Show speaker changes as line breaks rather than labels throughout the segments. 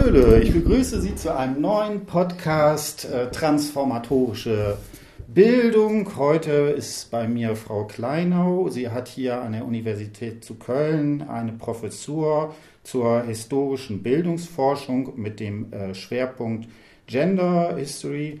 Hallöle, ich begrüße Sie zu einem neuen Podcast äh, Transformatorische Bildung. Heute ist bei mir Frau Kleinau. Sie hat hier an der Universität zu Köln eine Professur zur historischen Bildungsforschung mit dem äh, Schwerpunkt Gender History.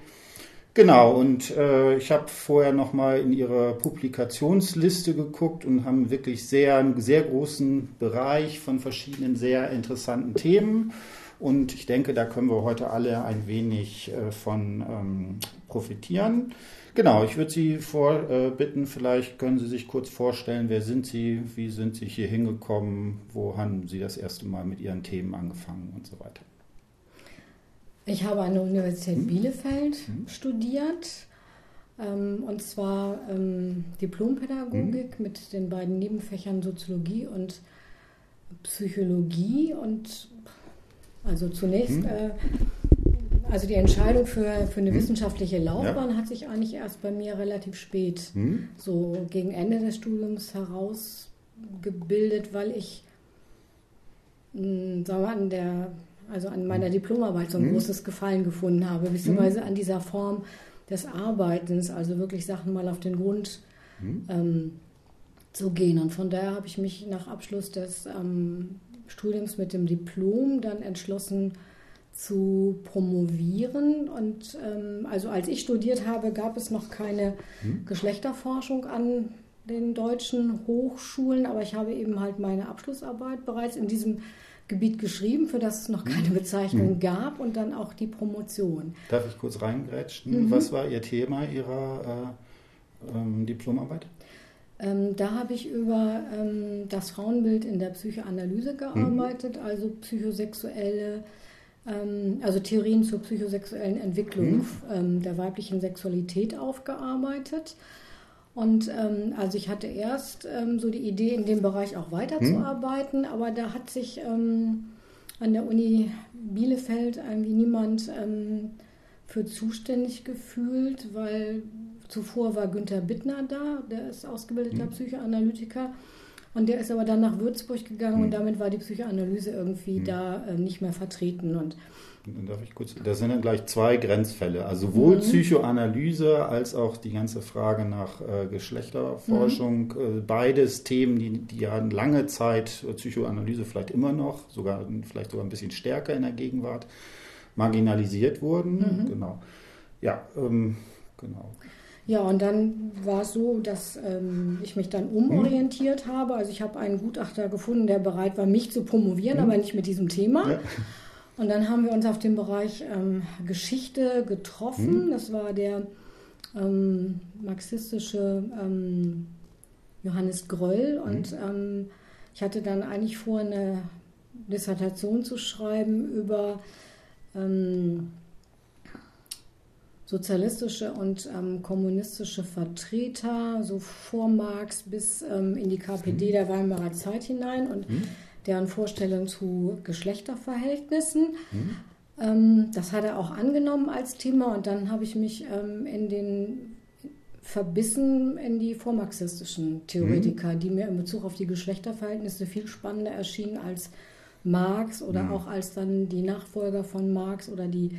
Genau, und äh, ich habe vorher nochmal in Ihre Publikationsliste geguckt und haben wirklich sehr, einen sehr großen Bereich von verschiedenen sehr interessanten Themen. Und ich denke, da können wir heute alle ein wenig äh, von ähm, profitieren. Genau, ich würde Sie vorbitten, äh, vielleicht können Sie sich kurz vorstellen, wer sind Sie, wie sind Sie hier hingekommen, wo haben Sie das erste Mal mit Ihren Themen angefangen und so weiter.
Ich habe an der Universität hm? Bielefeld hm? studiert. Ähm, und zwar ähm, Diplompädagogik hm? mit den beiden Nebenfächern Soziologie und Psychologie. Und also zunächst, hm? äh, also die Entscheidung für, für eine hm? wissenschaftliche Laufbahn ja. hat sich eigentlich erst bei mir relativ spät, hm? so gegen Ende des Studiums herausgebildet, weil ich, mh, hm, sagen wir mal, an der also an meiner hm. Diplomarbeit so ein mhm. großes Gefallen gefunden habe, beziehungsweise an dieser Form des Arbeitens, also wirklich Sachen mal auf den Grund ähm, zu gehen. Und von daher habe ich mich nach Abschluss des ähm, Studiums mit dem Diplom dann entschlossen zu promovieren. Und ähm, also als ich studiert habe, gab es noch keine hm. Geschlechterforschung an den deutschen Hochschulen, aber ich habe eben halt meine Abschlussarbeit bereits in diesem Gebiet geschrieben, für das es noch keine hm. Bezeichnung mhm. gab und dann auch die Promotion.
Darf ich kurz reingrätschen? Mhm. Was war Ihr Thema Ihrer äh, ähm, Diplomarbeit?
Ähm, da habe ich über ähm, das Frauenbild in der Psychoanalyse gearbeitet, mhm. also psychosexuelle, ähm, also Theorien zur psychosexuellen Entwicklung mhm. Ähm, der weiblichen Sexualität aufgearbeitet. Und ähm, also ich hatte erst ähm, so die Idee, in dem Bereich auch weiterzuarbeiten, hm. aber da hat sich an der Uni Bielefeld irgendwie niemand für zuständig gefühlt, weil zuvor war Günther Bittner da, der ist ausgebildeter hm. Psychoanalytiker. Und der ist aber dann nach Würzburg gegangen hm. und damit war die Psychoanalyse irgendwie hm. da äh, nicht mehr vertreten. Und
Darf ich kurz? Das sind dann gleich zwei Grenzfälle. Also sowohl mhm. Psychoanalyse als auch die ganze Frage nach äh, Geschlechterforschung. Mhm. Äh, beides Themen, die, die ja lange Zeit, Psychoanalyse vielleicht immer noch, sogar vielleicht sogar ein bisschen stärker in der Gegenwart, marginalisiert wurden. Mhm. Genau. Ja, ähm, genau.
Ja, und dann war es so, dass ähm, ich mich dann umorientiert mhm. habe. Also ich habe einen Gutachter gefunden, der bereit war, mich zu promovieren, mhm. aber nicht mit diesem Thema. Ja. Und dann haben wir uns auf dem Bereich ähm, Geschichte getroffen. Mhm. Das war der ähm, marxistische ähm, Johannes Gröll. Mhm. Und ähm, ich hatte dann eigentlich vor, eine Dissertation zu schreiben über ähm, sozialistische und ähm, kommunistische Vertreter, so vor Marx bis in die KPD mhm. der Weimarer Zeit hinein. Und mhm deren Vorstellung zu Geschlechterverhältnissen. Mhm. Ähm, das hat er auch angenommen als Thema und dann habe ich mich ähm, in den verbissen in die vormarxistischen Theoretiker, mhm. die mir in Bezug auf die Geschlechterverhältnisse viel spannender erschienen als Marx oder mhm. auch als dann die Nachfolger von Marx oder die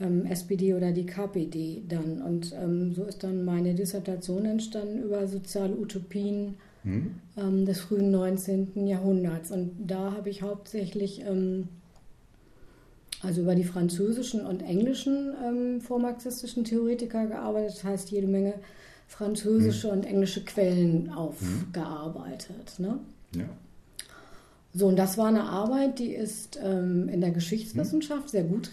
ähm, SPD oder die KPD dann. Und ähm, so ist dann meine Dissertation entstanden über soziale Utopien mhm. ähm, des frühen 19. Jahrhunderts. Und da habe ich hauptsächlich ähm, also über die französischen und englischen ähm, vormarxistischen Theoretiker gearbeitet, das heißt jede Menge französische mhm. und englische Quellen aufgearbeitet. Ne? Ja. So, und das war eine Arbeit, die ist ähm, in der Geschichtswissenschaft sehr gut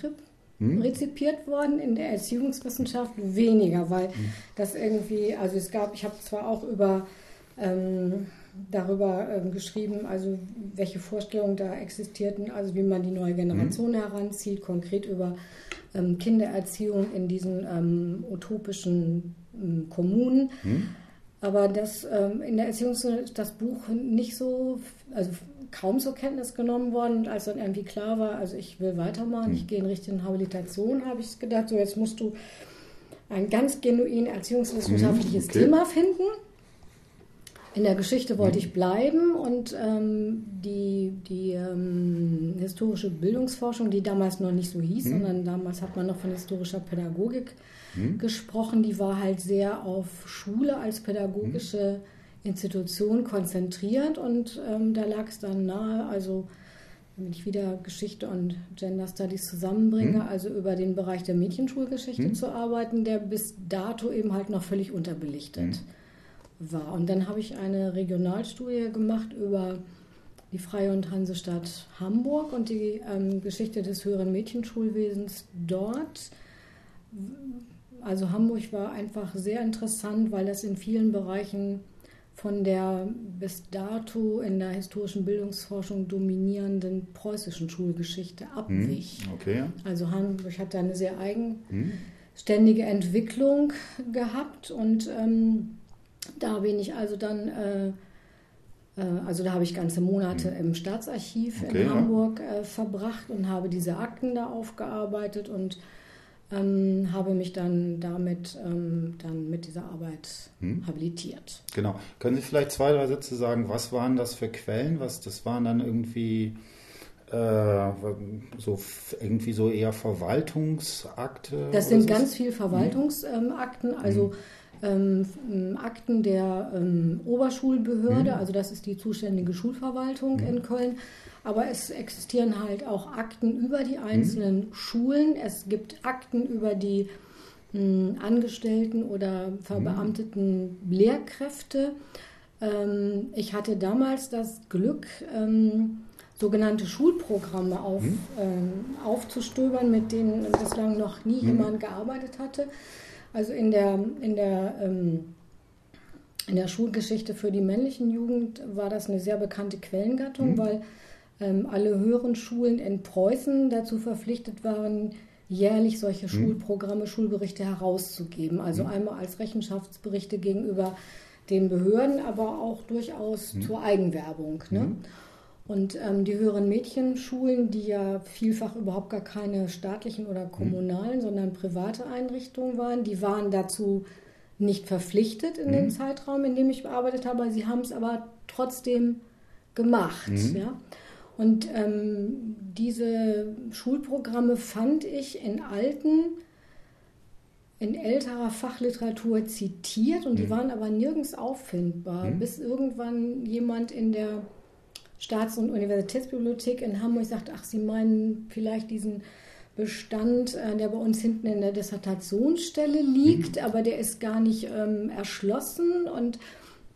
hm? rezipiert worden, in der Erziehungswissenschaft weniger, weil hm. das irgendwie, also es gab, ich habe zwar auch über ähm, darüber ähm, geschrieben, also welche Vorstellungen da existierten, also wie man die neue Generation mhm. heranzieht, konkret über ähm, Kindererziehung in diesen ähm, utopischen ähm, Kommunen. Mhm. Aber das ähm, in der Erziehung ist das Buch nicht so, also kaum zur Kenntnis genommen worden. Und als dann irgendwie klar war, also ich will weitermachen, mhm. ich gehe in Richtung Habilitation, habe ich gedacht, so jetzt musst du ein ganz genuin erziehungswissenschaftliches mhm, okay. Thema finden. In der Geschichte wollte ich bleiben und ähm, die, die ähm, historische Bildungsforschung, die damals noch nicht so hieß, sondern damals hat man noch von historischer Pädagogik gesprochen, die war halt sehr auf Schule als pädagogische Institution konzentriert und ähm, da lag es dann nahe, also wenn ich wieder Geschichte und Gender Studies zusammenbringe, also über den Bereich der Mädchenschulgeschichte zu arbeiten, der bis dato eben halt noch völlig unterbelichtet war. Und dann habe ich eine Regionalstudie gemacht über die Freie und Hansestadt Hamburg und die ähm, Geschichte des höheren Mädchenschulwesens dort. Also Hamburg war einfach sehr interessant, weil das in vielen Bereichen von der bis dato in der historischen Bildungsforschung dominierenden preußischen Schulgeschichte abwich.
Okay.
Also Hamburg hat da eine sehr eigenständige Entwicklung gehabt und ähm, da bin ich also dann, äh, äh, also da habe ich ganze Monate im Staatsarchiv
Okay,
in
ja.
Hamburg äh, verbracht und habe diese Akten da aufgearbeitet und ähm, habe mich dann damit ähm, dann mit dieser Arbeit habilitiert.
Genau. Können Sie vielleicht zwei, drei Sätze sagen, was waren das für Quellen? Was, das waren dann irgendwie äh, so irgendwie so eher Verwaltungsakte?
Das sind
so?
ganz viele Verwaltungsakten, also ähm, ähm, Akten der ähm, Oberschulbehörde, also das ist die zuständige Schulverwaltung in Köln. Aber es existieren halt auch Akten über die einzelnen Schulen. Es gibt Akten über die mh, Angestellten oder verbeamteten Lehrkräfte. Ähm, ich hatte damals das Glück, ähm, sogenannte Schulprogramme auf, ähm, aufzustöbern, mit denen bislang noch nie jemand gearbeitet hatte. Also in der, in der, ähm, in der Schulgeschichte für die männlichen Jugend war das eine sehr bekannte Quellengattung, weil ähm, alle höheren Schulen in Preußen dazu verpflichtet waren, jährlich solche Schulprogramme, Schulberichte herauszugeben. Also einmal als Rechenschaftsberichte gegenüber den Behörden, aber auch durchaus zur Eigenwerbung. Ne? Und ähm, die höheren Mädchenschulen, die ja vielfach überhaupt gar keine staatlichen oder kommunalen, sondern private Einrichtungen waren, die waren dazu nicht verpflichtet in dem Zeitraum, in dem ich bearbeitet habe. Sie haben es aber trotzdem gemacht. Ja? Und ähm, diese Schulprogramme fand ich in alten, in älterer Fachliteratur zitiert und die waren aber nirgends auffindbar, bis irgendwann jemand in der Staats- und Universitätsbibliothek in Hamburg sagt, ach, Sie meinen vielleicht diesen Bestand, äh, der bei uns hinten in der Dissertationsstelle liegt, aber der ist gar nicht ähm, erschlossen. Und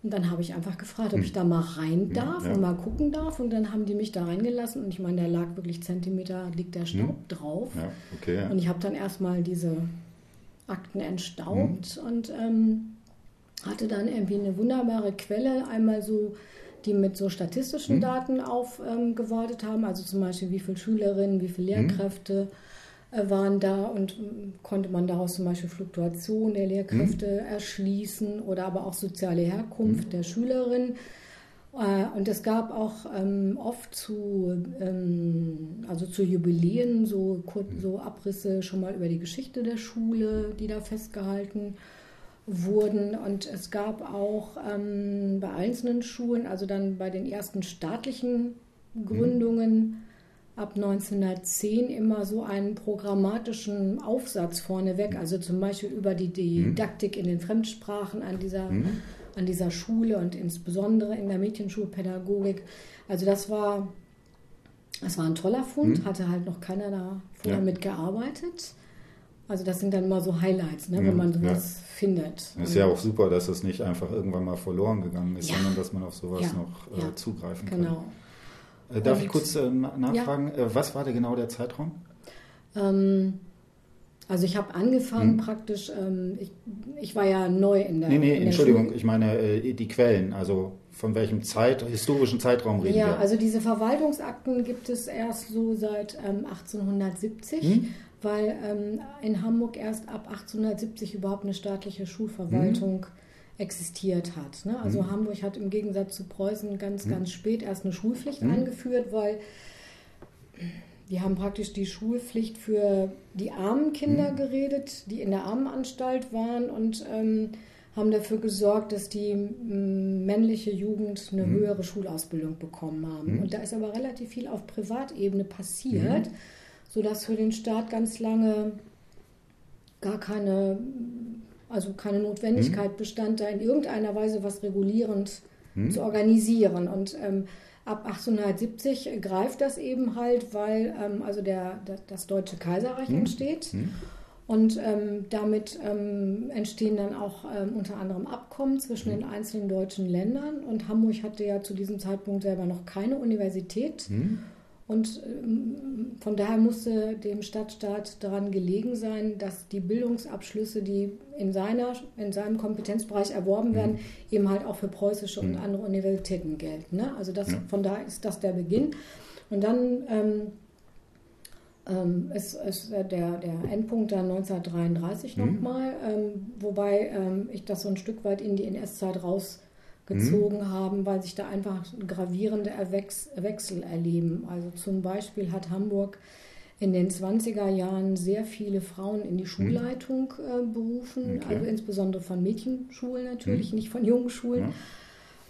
und dann habe ich einfach gefragt, ob ich da mal rein darf
ja.
und mal gucken darf. Und dann haben die mich da reingelassen. Und ich meine, da lag wirklich Zentimeter, liegt der Staub drauf.
Ja, okay. Ja.
Und ich habe dann erstmal diese Akten entstaubt und ähm, hatte dann irgendwie eine wunderbare Quelle. Einmal so, die mit so statistischen Daten aufgewartet haben. Also zum Beispiel, wie viele Schülerinnen, wie viele Lehrkräfte äh, waren da und ähm, konnte man daraus zum Beispiel Fluktuation der Lehrkräfte erschließen oder aber auch soziale Herkunft der Schülerin. Äh, Und es gab auch ähm, oft zu, ähm, also zu Jubiläen so, kur- so Abrisse schon mal über die Geschichte der Schule, die da festgehalten wurden. Und es gab auch ähm, bei einzelnen Schulen, also dann bei den ersten staatlichen Gründungen ab 1910 immer so einen programmatischen Aufsatz vorneweg, also zum Beispiel über die Didaktik in den Fremdsprachen an dieser, an dieser Schule und insbesondere in der Mädchenschulpädagogik. Also das war, das war ein toller Fund, hatte halt noch keiner da vorher
Ja.
mitgearbeitet. Also das sind dann immer so Highlights, ne,
Ja,
wenn man
ja.
sowas findet.
Es ist ja auch super, dass das nicht einfach irgendwann mal verloren gegangen ist,
Ja.
sondern dass man auf sowas
Ja,
noch äh,
ja.
zugreifen kann.
Genau.
Äh, darf
Und-
ich kurz äh, na- nachfragen, äh, was war da genau der Zeitraum?
Ähm, also ich habe angefangen praktisch, ähm, ich, ich war ja neu in der
Hm. Nee, nee, Entschuldigung,
Schule.
ich meine äh, die Quellen, also von welchem Zeit, historischen Zeitraum reden
Ja,
wir?
also diese Verwaltungsakten gibt es erst so seit ähm, 1870,
Hm?
weil ähm, in Hamburg erst ab 1870 überhaupt eine staatliche Schulverwaltung
Hm?
Existiert hat. Ne? Also Hamburg hat im Gegensatz zu Preußen ganz,
Hm?
ganz spät erst eine Schulpflicht eingeführt, weil die haben praktisch die Schulpflicht für die armen? Kinder geredet, die in der Armenanstalt waren und ähm, haben dafür gesorgt, dass die männliche Jugend eine mhm. höhere Schulausbildung bekommen haben. Mhm. Und da ist aber relativ viel auf Privatebene passiert, mhm. sodass für den Staat ganz lange gar keine, also keine Notwendigkeit mhm. bestand, da in irgendeiner Weise was regulierend mhm. zu organisieren. Und ähm, ab 1870 greift das eben halt, weil ähm, also der, das Deutsche Kaiserreich mhm. entsteht. Und ähm, damit ähm, entstehen dann auch ähm, unter anderem Abkommen zwischen den einzelnen deutschen Ländern. Und Hamburg hatte ja zu diesem Zeitpunkt selber noch keine Universität. Mhm. Und ähm, von daher musste dem Stadtstaat daran gelegen sein, dass die Bildungsabschlüsse, die in, seiner, in seinem Kompetenzbereich erworben werden, mhm. eben halt auch für preußische mhm. und andere Universitäten gelten. Ne? Also das, ja. von daher ist das der Beginn. Und dann ähm, ähm, ist, ist der, der Endpunkt dann 1933 mhm. nochmal, ähm, wobei ähm, ich das so ein Stück weit in die NS-Zeit rausgezogen mhm. haben, weil sich da einfach gravierende Erwechs Wechsel erleben. Also zum Beispiel hat Hamburg in den 20er Jahren sehr viele Frauen in die mhm. Schulleitung äh, berufen, okay. also insbesondere von Mädchenschulen natürlich, mhm. nicht von Jungenschulen. Ja.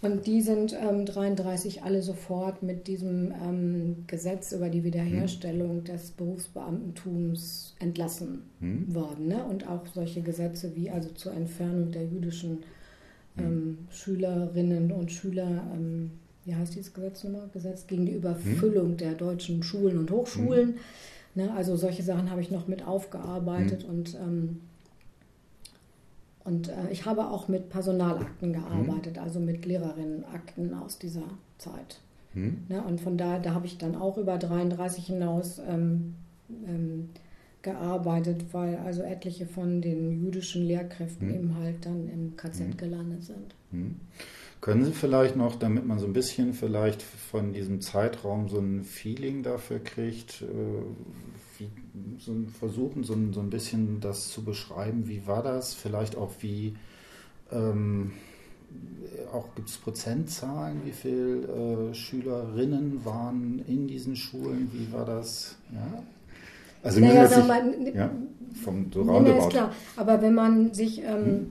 Und die sind ähm, 33 alle sofort mit diesem ähm, Gesetz über die Wiederherstellung mhm. des Berufsbeamtentums entlassen mhm. worden. Ne? Und auch solche Gesetze wie also zur Entfernung der jüdischen. Ähm, Schülerinnen und Schüler, ähm, wie heißt dieses Gesetz nochmal? Gesetz gegen die Überfüllung mhm. der deutschen Schulen und Hochschulen. Mhm. Ne? Also solche Sachen habe ich noch mit aufgearbeitet mhm. und ähm, und äh, ich habe auch mit Personalakten gearbeitet, mhm. also mit Lehrerinnenakten aus dieser Zeit. Mhm. Ne, und von da, da habe ich dann auch über 33 hinaus ähm, ähm, gearbeitet, weil also etliche von den jüdischen Lehrkräften mhm. eben halt dann im KZ mhm. gelandet sind.
Mhm. Können Sie vielleicht noch, damit man so ein bisschen vielleicht von diesem Zeitraum so ein Feeling dafür kriegt, äh, wie, so versuchen, so ein, so ein bisschen das zu beschreiben, wie war das? Vielleicht auch wie, ähm, auch gibt es Prozentzahlen, wie viele äh, Schülerinnen waren in diesen Schulen, wie war das? Ja?
Also naja, sich, man, ja, vom so. Ja, ist klar. Aber wenn man sich ähm, hm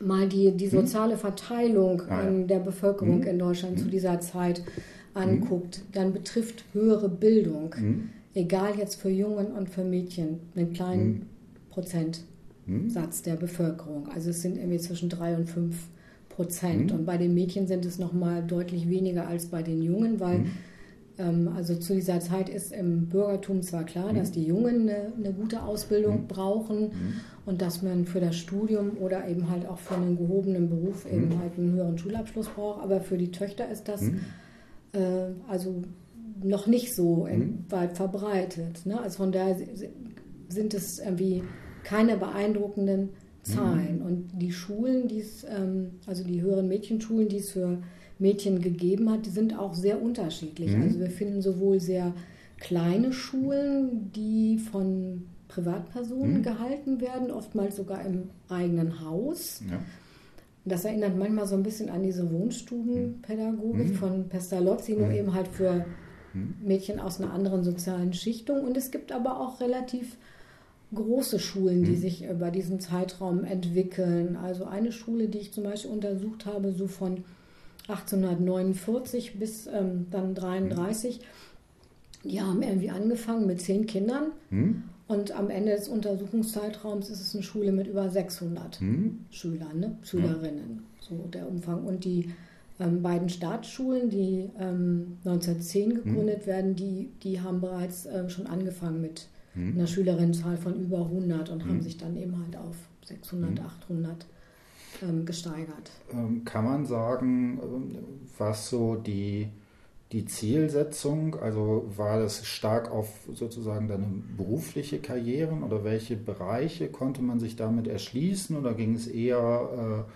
mal die, die hm? soziale Verteilung ah, ja. der Bevölkerung hm? in Deutschland hm? zu dieser Zeit anguckt, dann betrifft höhere Bildung, egal jetzt für Jungen und für Mädchen, einen kleinen Prozentsatz der Bevölkerung. Also es sind irgendwie zwischen drei und fünf Prozent. Und bei den Mädchen sind es nochmal deutlich weniger als bei den Jungen, weil ähm, also zu dieser Zeit ist im Bürgertum zwar klar, mhm. dass die Jungen eine, eine gute Ausbildung mhm. brauchen mhm. und dass man für das Studium oder eben halt auch für einen gehobenen Beruf eben mhm. halt einen höheren Schulabschluss braucht, aber für die Töchter ist das mhm. äh, also noch nicht so mhm. weit verbreitet. Ne? Also von daher sind es irgendwie keine beeindruckenden Zahlen. Und die Schulen, die es, ähm, also die höheren Mädchenschulen, die es für Mädchen gegeben hat, die sind auch sehr unterschiedlich. Mhm. Also wir finden sowohl sehr kleine Schulen, die von Privatpersonen mhm. gehalten werden, oftmals sogar im eigenen Haus. Ja. Das erinnert manchmal so ein bisschen an diese Wohnstubenpädagogik mhm. von Pestalozzi, nur mhm. eben halt für mhm. Mädchen aus einer anderen sozialen Schichtung. Und es gibt aber auch relativ große Schulen, die mhm. sich über diesen Zeitraum entwickeln. Also eine Schule, die ich zum Beispiel untersucht habe, so von 1849 bis ähm, dann 33. Die haben irgendwie angefangen mit zehn Kindern hm? und am Ende des Untersuchungszeitraums ist es eine Schule mit über 600 hm? Schülern, ne? Schülerinnen, so der Umfang. Und die ähm, beiden Staatsschulen, die ähm, 1910 hm? gegründet hm? werden, die, die haben bereits äh, schon angefangen mit hm? einer Schülerinnenzahl von über 100 und haben hm? sich dann eben halt auf 600, 800 ähm, gesteigert.
Ähm, kann man sagen, ähm, was so die, die Zielsetzung, also war das stark auf sozusagen deine berufliche Karriere oder welche Bereiche konnte man sich damit erschließen oder ging es eher äh,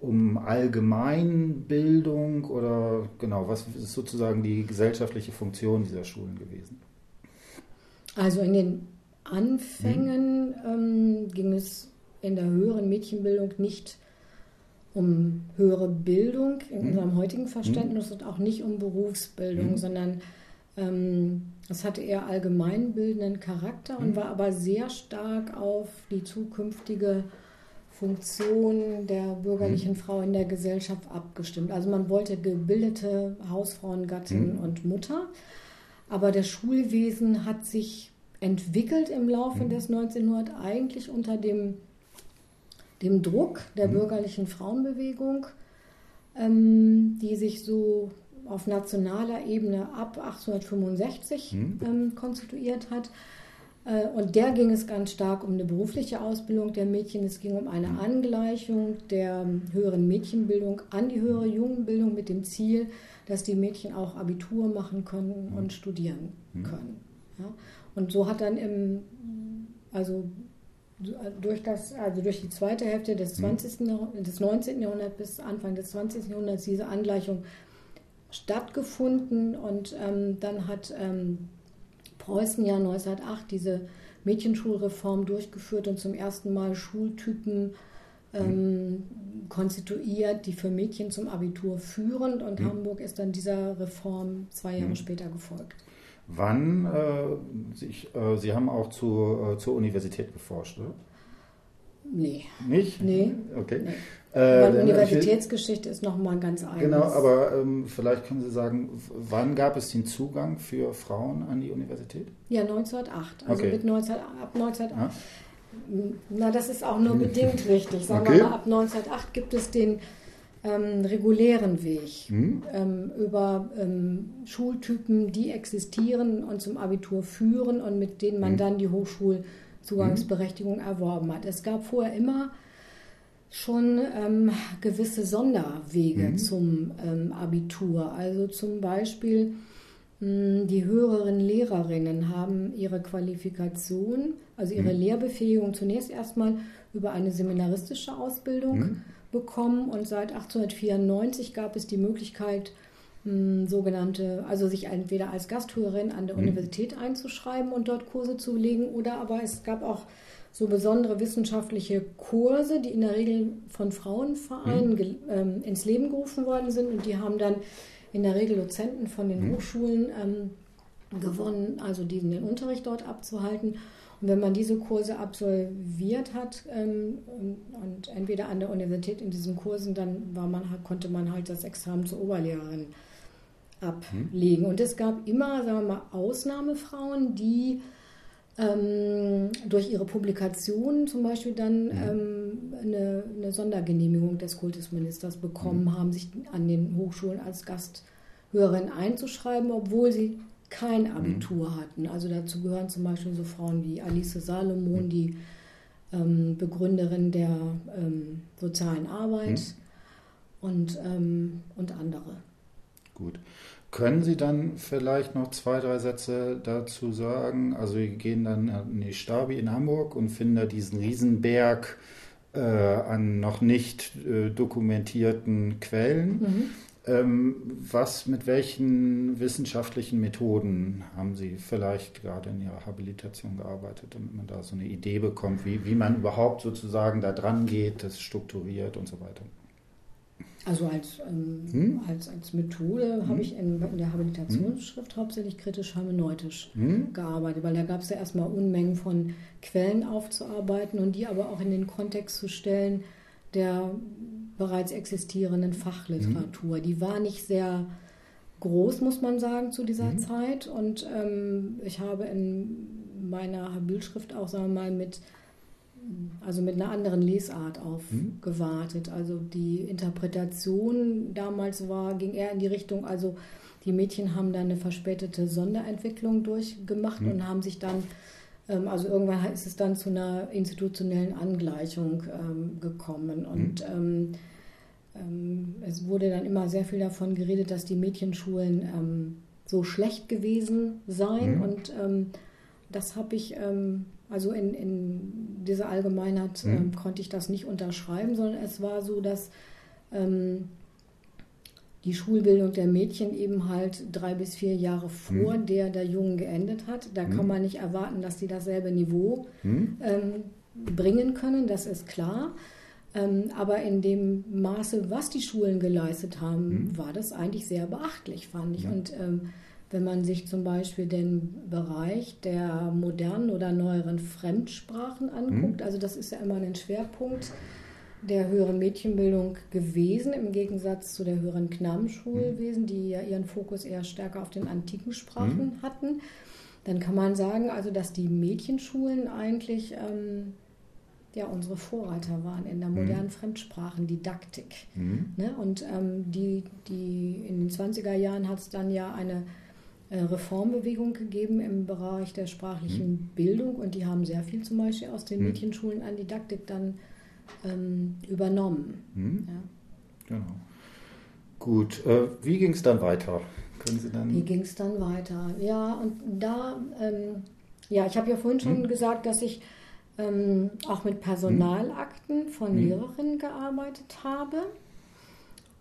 um Allgemeinbildung oder genau, was ist sozusagen die gesellschaftliche Funktion dieser Schulen gewesen?
Also in den Anfängen hm. ähm, ging es in der höheren Mädchenbildung nicht um höhere Bildung in mhm. unserem heutigen Verständnis mhm. und auch nicht um Berufsbildung, mhm. sondern ähm, es hatte eher allgemeinbildenden Charakter und mhm. war aber sehr stark auf die zukünftige Funktion der bürgerlichen mhm. Frau in der Gesellschaft abgestimmt. Also man wollte gebildete Hausfrauen, Gattin mhm. und Mutter. Aber das Schulwesen hat sich entwickelt im Laufe mhm. des 1900 eigentlich unter dem, dem Druck der mhm. bürgerlichen Frauenbewegung, ähm, die sich so auf nationaler Ebene ab 1865 mhm. ähm, konstituiert hat. Äh, und der ging es ganz stark um eine berufliche Ausbildung der Mädchen. Es ging um eine mhm. Angleichung der höheren Mädchenbildung an die höhere Jungenbildung mit dem Ziel, dass die Mädchen auch Abitur machen können und studieren können. Ja? Und so hat dann im, also durch, das, also durch die zweite Hälfte des, 20. Mhm. des 19. Jahrhunderts bis Anfang des 20. Jahrhunderts diese Angleichung stattgefunden und ähm, dann hat ähm, Preußen ja 1908 diese Mädchenschulreform durchgeführt und zum ersten Mal Schultypen ähm, mhm. konstituiert, die für Mädchen zum Abitur führen und mhm. Hamburg ist dann dieser Reform zwei Jahre mhm. später gefolgt.
Wann, äh, sich, äh, Sie haben auch zu, äh, zur Universität geforscht, oder?
Nee.
Nicht?
Nee.
Okay. Nee.
Äh, Weil Universitätsgeschichte ist nochmal ganz eigenes.
Genau, aber ähm, vielleicht können Sie sagen, wann gab es den Zugang für Frauen an die Universität?
Ja, 1908. Also okay. mit 19, ab 1908. Ja. Na, das ist auch nur bedingt richtig. Sagen okay. wir mal, ab 1908 gibt es den ähm, regulären Weg hm. ähm, über ähm, Schultypen, die existieren und zum Abitur führen und mit denen man hm. dann die Hochschulzugangsberechtigung erworben hat. Es gab vorher immer schon ähm, gewisse Sonderwege mhm. zum ähm, Abitur. Also zum Beispiel die höheren Lehrerinnen haben ihre Qualifikation, also ihre mhm. Lehrbefähigung zunächst erstmal über eine seminaristische Ausbildung mhm. bekommen und seit 1894 gab es die Möglichkeit, sogenannte, also sich entweder als Gasthörerin an der mhm. Universität einzuschreiben und dort Kurse zu belegen oder aber es gab auch so besondere wissenschaftliche Kurse, die in der Regel von Frauenvereinen mhm. ähm, ins Leben gerufen worden sind und die haben dann in der Regel Dozenten von den mhm. Hochschulen ähm, gewonnen, also diesen den Unterricht dort abzuhalten. Und wenn man diese Kurse absolviert hat ähm, und, entweder an der Universität in diesen Kursen, dann war man, konnte man halt das Examen zur Oberlehrerin ablegen. Mhm. Und es gab immer, sagen wir mal, Ausnahmefrauen, die ähm, durch ihre Publikationen zum Beispiel dann mhm. ähm, eine, eine, Sondergenehmigung des Kultusministers bekommen mhm. haben, sich an den Hochschulen als Gasthörerin einzuschreiben, obwohl sie kein mhm. Abitur mhm. hatten. Also dazu gehören zum Beispiel so Frauen wie Alice Salomon, mhm. die ähm, Begründerin der ähm, sozialen Arbeit und, ähm, und andere.
Gut. Können Sie dann vielleicht noch zwei, drei Sätze dazu sagen? Also wir gehen dann in die Stabi in Hamburg und finden da diesen Riesenberg äh, an noch nicht äh, dokumentierten Quellen. Mhm. Ähm, was, mit welchen wissenschaftlichen Methoden haben Sie vielleicht gerade in Ihrer Habilitation gearbeitet, damit man da so eine Idee bekommt, wie, wie man überhaupt sozusagen da dran geht, das strukturiert und so weiter?
Also als, ähm, hm? als, als Methode hm? habe ich in, in, der Habilitationsschrift hm? hauptsächlich kritisch-hermeneutisch gearbeitet, weil da gab es ja erstmal Unmengen von Quellen aufzuarbeiten und die aber auch in den Kontext zu stellen der bereits existierenden Fachliteratur. Hm? Die war nicht sehr groß, muss man sagen, zu dieser hm? Zeit und ähm, ich habe in meiner Habilschrift auch, sagen wir mal, mit also mit einer anderen Lesart aufgewartet. Also die Interpretation damals war, ging eher in die Richtung, also die Mädchen haben dann eine verspätete Sonderentwicklung durchgemacht mhm. und haben sich dann, ähm, also irgendwann ist es dann zu einer institutionellen Angleichung ähm, gekommen. Und mhm. es wurde dann immer sehr viel davon geredet, dass die Mädchenschulen so schlecht gewesen seien. Mhm. Und das habe ich also in, in dieser Allgemeinheit mhm. ähm, konnte ich das nicht unterschreiben, sondern es war so, dass ähm, die Schulbildung der Mädchen eben halt drei bis vier Jahre vor mhm. der der Jungen geendet hat. Da mhm. kann man nicht erwarten, dass sie dasselbe Niveau mhm. ähm, bringen können, das ist klar. Ähm, aber in dem Maße, was die Schulen geleistet haben, mhm. war das eigentlich sehr beachtlich, fand ich. Und ähm, wenn man sich zum Beispiel den Bereich der modernen oder neueren Fremdsprachen anguckt, mhm. also das ist ja immer ein Schwerpunkt der höheren Mädchenbildung gewesen, im Gegensatz zu der höheren Knabenschulwesen, die ja ihren Fokus eher stärker auf den antiken Sprachen mhm. hatten. Dann kann man sagen, also dass die Mädchenschulen eigentlich ähm, ja unsere Vorreiter waren in der modernen mhm. Fremdsprachendidaktik. Mhm. Ne? Und ähm, die, die in den 20er Jahren hat es dann ja eine Reformbewegung gegeben im Bereich der sprachlichen mhm. Bildung und die haben sehr viel zum Beispiel aus den mhm. Mädchenschulen an Didaktik dann ähm, übernommen.
Mhm. Ja. Genau. Gut, äh, wie ging es dann weiter?
Können Sie dann wie ging es dann weiter? Ja, und da, ähm, ja, ich habe ja vorhin schon hm. gesagt, dass ich ähm, auch mit Personalakten von hm. Lehrerinnen gearbeitet habe.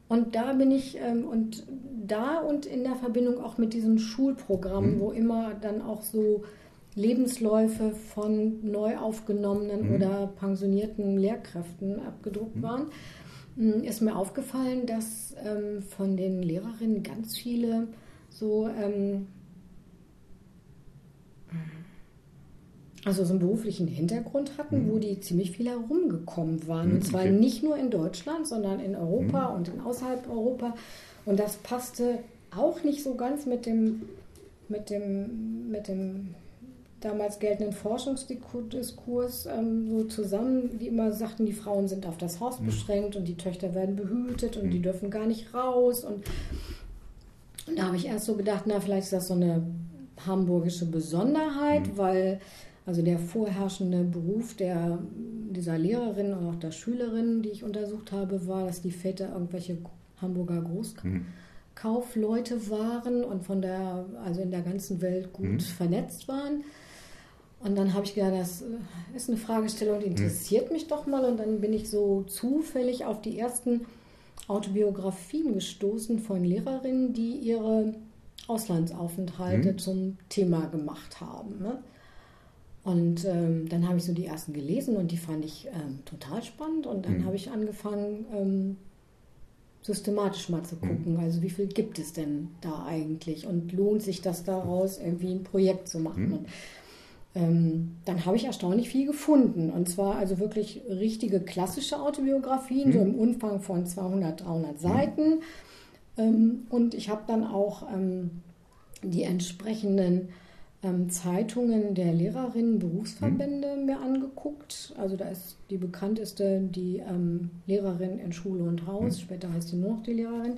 Und da bin ich, ähm, und da und in der Verbindung auch mit diesen Schulprogrammen, hm. wo immer dann auch so Lebensläufe von neu aufgenommenen mhm. oder pensionierten Lehrkräften abgedruckt mhm. waren, hm, ist mir aufgefallen, dass ähm, von den Lehrerinnen ganz viele so, ähm, also so einen beruflichen Hintergrund hatten, mhm. wo die ziemlich viel herumgekommen waren. Und zwar okay. nicht nur in Deutschland, sondern in Europa und in außerhalb Europa. Und das passte auch nicht so ganz mit dem, mit dem, mit dem damals geltenden Forschungsdiskurs ähm, so zusammen, die immer sagten, die Frauen sind auf das Haus mhm. beschränkt und die Töchter werden behütet und mhm. die dürfen gar nicht raus. Und, und da habe ich erst so gedacht, na, vielleicht ist das so eine hamburgische Besonderheit, mhm. weil also der vorherrschende Beruf der, dieser Lehrerin und auch der Schülerin, die ich untersucht habe, war, dass die Väter irgendwelche Hamburger Großkaufleute mhm. waren und von der, also in der ganzen Welt gut mhm. vernetzt waren. Und dann habe ich gedacht, das äh, ist eine Fragestellung, die interessiert mich doch mal. Und dann bin ich so zufällig auf die ersten Autobiografien gestoßen von Lehrerinnen, die ihre Auslandsaufenthalte mhm. zum Thema gemacht haben. Ne? Und ähm, dann habe ich so die ersten gelesen und die fand ich ähm, total spannend. Und dann mhm. habe ich angefangen, ähm, systematisch mal zu mhm. gucken, mhm. also wie viel gibt es denn da eigentlich und lohnt sich das daraus, irgendwie ein Projekt zu machen. Mhm. Und ähm, dann habe ich erstaunlich viel gefunden. Und zwar also wirklich richtige klassische Autobiografien, mhm. so im Umfang von 200, 300 mhm. Seiten. Ähm, und ich habe dann auch ähm, die entsprechenden ähm, Zeitungen der Lehrerinnen, Berufsverbände mhm. mir angeguckt. Also da ist die bekannteste die ähm, Lehrerin in Schule und Haus, mhm. später heißt sie nur noch die Lehrerin.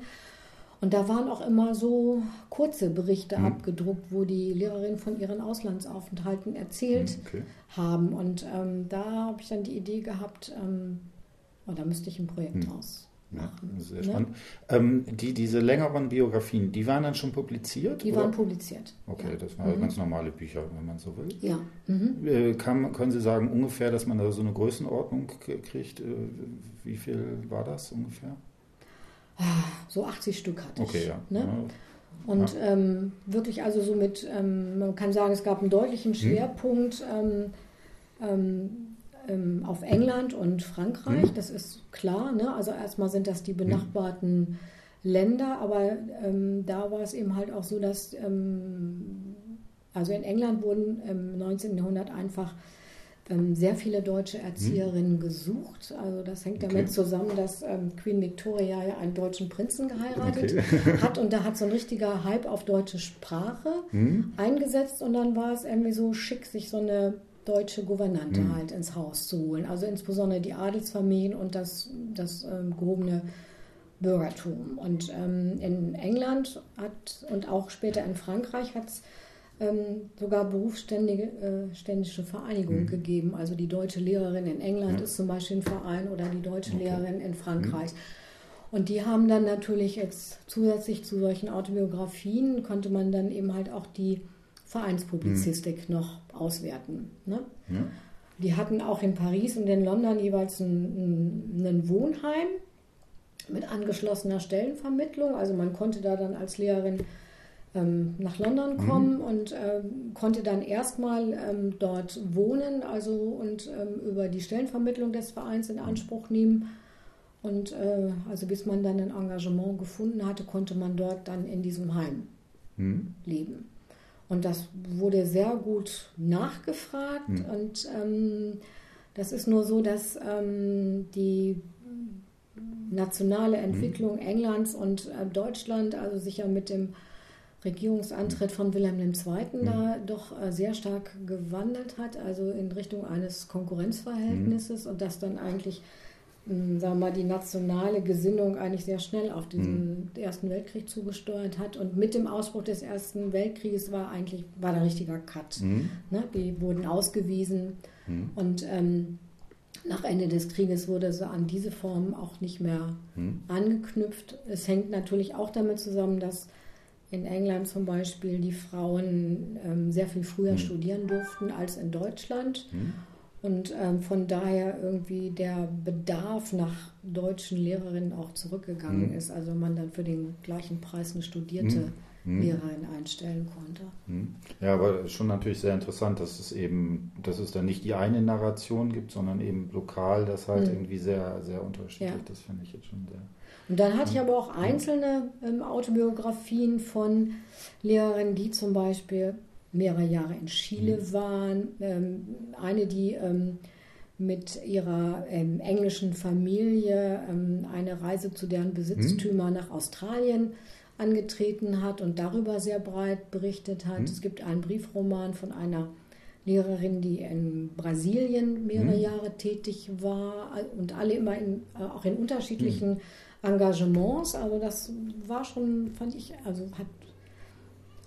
Und da waren auch immer so kurze Berichte mhm. abgedruckt, wo die Lehrerinnen von ihren Auslandsaufenthalten erzählt mhm, okay. haben. Und ähm, da habe ich dann die Idee gehabt, ähm, oh, da müsste ich ein Projekt draus machen.
Ja, sehr ne? spannend. Ähm, die, diese längeren Biografien, die waren dann schon publiziert?
Die oder? waren publiziert.
Okay, ja. das waren mhm. ganz normale Bücher, wenn man so will.
Ja. Mhm.
Äh, kann, können Sie sagen ungefähr, dass man da so eine Größenordnung kriegt? Äh, wie viel war das ungefähr?
so 80 Stück hatte
ich. Okay, ja. Ne?
Und ja. ähm, wirklich also so mit, ähm, man kann sagen, es gab einen deutlichen hm. Schwerpunkt hm. Ähm, auf England und Frankreich, hm. das ist klar. Ne? Also erstmal sind das die benachbarten Länder, aber ähm, da war es eben halt auch so, dass ähm, also in England wurden im 19. Jahrhundert einfach ähm, sehr viele deutsche Erzieherinnen hm. gesucht. Also das hängt okay. damit zusammen, dass ähm, Queen Victoria ja einen deutschen Prinzen geheiratet okay. hat und da hat so ein richtiger Hype auf deutsche Sprache hm. eingesetzt und dann war es irgendwie so schick, sich so eine deutsche Gouvernante hm. halt ins Haus zu holen. Also insbesondere die Adelsfamilien und das, das ähm, gehobene Bürgertum. Und ähm, in England hat und auch später in Frankreich hat es ähm, sogar berufsständische äh, Vereinigungen mhm. gegeben. Also die deutsche Lehrerin in England ja. ist zum Beispiel ein Verein oder die deutsche okay. Lehrerin in Frankreich. Mhm. Und die haben dann natürlich jetzt zusätzlich zu solchen Autobiografien, konnte man dann eben halt auch die Vereinspublizistik mhm. noch auswerten. Ne? Ja. Die hatten auch in Paris und in London jeweils ein, ein, Wohnheim mit angeschlossener Stellenvermittlung. Also man konnte da dann als Lehrerin ähm, nach London mhm. kommen mhm. und ähm, konnte dann erstmal ähm, dort wohnen, also und ähm, über die Stellenvermittlung des Vereins in Anspruch nehmen. Und äh, also bis man dann ein Engagement gefunden hatte, konnte man dort dann in diesem Heim mhm. leben. Und das wurde sehr gut nachgefragt mhm. und ähm, Das ist nur so, dass ähm, die nationale Entwicklung mhm. Englands und äh, Deutschland, also sicher mit dem Regierungsantritt von Wilhelm II. Mhm. da doch äh, sehr stark gewandelt hat, also in Richtung eines Konkurrenzverhältnisses mhm. und das dann eigentlich, hm, sagen wir mal, die nationale Gesinnung eigentlich sehr schnell auf diesen mhm. Ersten Weltkrieg zugesteuert hat. Und mit dem Ausbruch des Ersten Weltkrieges war eigentlich war der richtiger Cut. Mhm. Ne? Die wurden ausgewiesen mhm. und ähm, nach Ende des Krieges wurde so an diese Form auch nicht mehr hm. angeknüpft. Es hängt natürlich auch damit zusammen, dass in England zum Beispiel die Frauen ähm, sehr viel früher hm. studieren durften als in Deutschland. Und ähm, von daher irgendwie der Bedarf nach deutschen Lehrerinnen auch zurückgegangen hm. ist. Also man dann für den gleichen Preis eine studierte hm hm. Lehrerin einstellen konnte.
Hm. Ja, aber schon natürlich sehr interessant, dass es eben, dass es dann nicht die eine Narration gibt, sondern eben lokal, das halt hm. irgendwie sehr, sehr unterschiedlich. Ja. Das finde ich jetzt schon sehr.
Und dann hatte ich aber auch einzelne ähm, Autobiografien von Lehrerinnen, die zum Beispiel mehrere Jahre in Chile mhm. waren. Ähm, eine, die ähm, mit ihrer ähm, englischen Familie ähm, eine Reise zu deren Besitztümer mhm. nach Australien angetreten hat und darüber sehr breit berichtet hat. Mhm. Es gibt einen Briefroman von einer Lehrerin, die in Brasilien mehrere mhm. Jahre tätig war und alle immer in, äh, auch in unterschiedlichen mhm. Engagements. Also das war schon, fand ich, also hat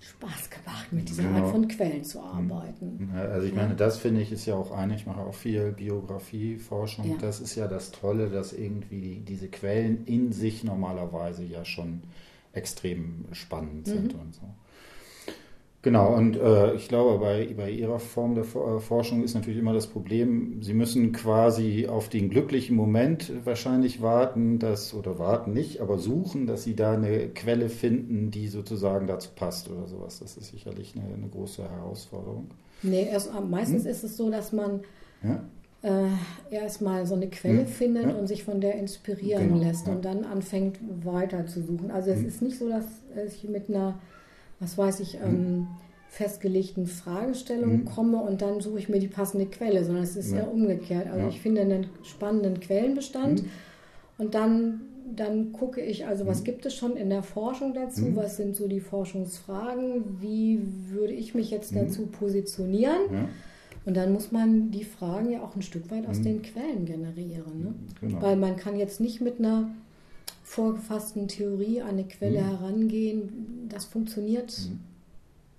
Spaß gemacht, mit dieser genau. Art von Quellen zu arbeiten.
Also ich meine, das finde ich ist ja auch eine, ich mache auch viel Biografieforschung. Ja. Das ist ja das Tolle, dass irgendwie die, diese Quellen in sich normalerweise ja schon extrem spannend sind mhm. und so. Genau, und äh, ich glaube, bei, bei Ihrer Form der äh, Forschung ist natürlich immer das Problem, Sie müssen quasi auf den glücklichen Moment wahrscheinlich warten, dass, oder warten nicht, aber suchen, dass Sie da eine Quelle finden, die sozusagen dazu passt oder sowas. Das ist sicherlich eine, eine große Herausforderung.
Nee, erst, meistens hm? ist es so, dass man ja? äh, erstmal so eine Quelle hm, findet ja. und sich von der inspirieren genau, lässt ja. und dann anfängt weiter zu suchen. Also es hm. ist nicht so, dass ich mit einer, was weiß ich, hm. ähm, festgelegten Fragestellung hm. komme und dann suche ich mir die passende Quelle, sondern es ist ja, umgekehrt. Also ich finde einen spannenden Quellenbestand hm. und dann dann gucke ich, also was hm. gibt es schon in der Forschung dazu, mhm. was sind so die Forschungsfragen, wie würde ich mich jetzt dazu positionieren. Ja. Und dann muss man die Fragen ja auch ein Stück weit aus mhm. den Quellen generieren. Ne? Genau. Weil man kann jetzt nicht mit einer vorgefassten Theorie an eine Quelle mhm. herangehen. Das funktioniert mhm.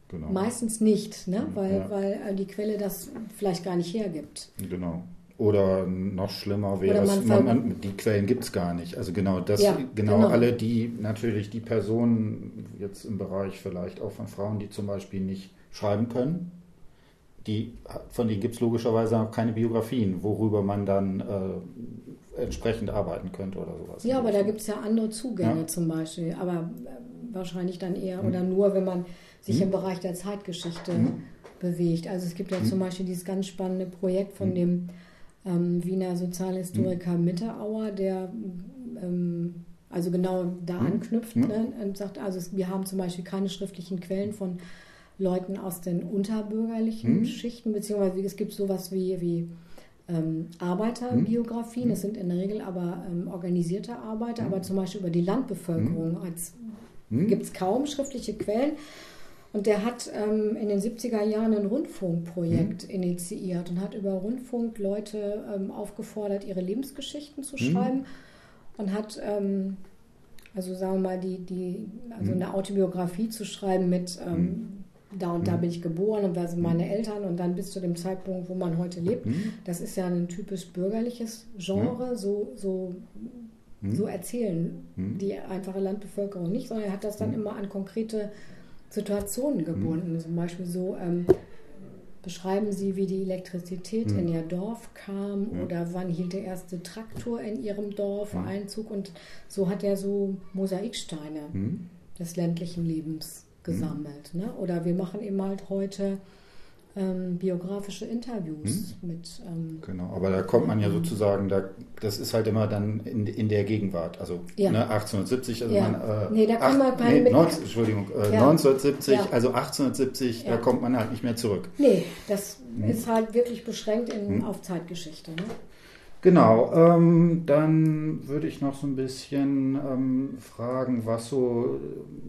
genau. meistens nicht, ne? Mhm. weil, ja. weil die Quelle das vielleicht gar nicht hergibt.
Genau. Oder noch schlimmer wäre es, man, man, die Quellen gibt es gar nicht. Also genau das, ja, genau, genau, alle die, natürlich die Personen jetzt im Bereich vielleicht auch von Frauen, die zum Beispiel nicht schreiben können, die, von denen gibt es logischerweise auch keine Biografien, worüber man dann äh, entsprechend arbeiten könnte oder sowas.
Ja, aber da gibt es ja andere Zugänge ja? zum Beispiel, aber äh, wahrscheinlich dann eher hm. oder nur, wenn man sich hm. im Bereich der Zeitgeschichte hm. bewegt. Also es gibt ja hm. zum Beispiel dieses ganz spannende Projekt von hm. dem ähm, Wiener Sozialhistoriker hm. Mitterauer, der ähm, also genau da anknüpft ne, und sagt, also wir haben zum Beispiel keine schriftlichen Quellen von Leuten aus den unterbürgerlichen. Schichten, beziehungsweise es gibt sowas wie, wie ähm, Arbeiterbiografien, hm. das sind in der Regel aber ähm, organisierte Arbeiter, hm. aber zum Beispiel über die Landbevölkerung hm. gibt es kaum schriftliche Quellen. Und der hat ähm, in den 70er Jahren ein Rundfunkprojekt initiiert und hat über Rundfunk Leute ähm, aufgefordert, ihre Lebensgeschichten zu schreiben und hat ähm, also sagen wir mal, die, die, also eine Autobiografie zu schreiben mit ähm, da und da mhm. bin ich geboren und wer sind meine Eltern und dann bis zu dem Zeitpunkt, wo man heute lebt. Mhm. Das ist ja ein typisch bürgerliches Genre, so, so, mhm. so erzählen die einfache Landbevölkerung nicht, sondern er hat das dann immer an konkrete Situationen gebunden. Zum Beispiel so, ähm, beschreiben Sie, wie die Elektrizität in Ihr Dorf kam oder wann hielt der erste Traktor in Ihrem Dorf Einzug und so hat er so Mosaiksteine des ländlichen Lebens gesammelt. Mhm. Ne? Oder wir machen eben halt heute ähm, biografische Interviews
Hm.
mit. Ähm,
Genau, aber da kommt man ja sozusagen, da, das ist halt immer dann in, in der Gegenwart. Also
Ja.
ne, 1870, also
Ja.
man. Äh,
Nee, da kann man keinen
nee,
mit-
19, Entschuldigung, äh,
Ja.
1970,
Ja.
also 1870, da kommt man halt nicht mehr zurück.
nee, das
Hm.
ist halt wirklich beschränkt in, auf Zeitgeschichte. Ne?
Genau, ähm, dann würde ich noch so ein bisschen ähm, fragen, was so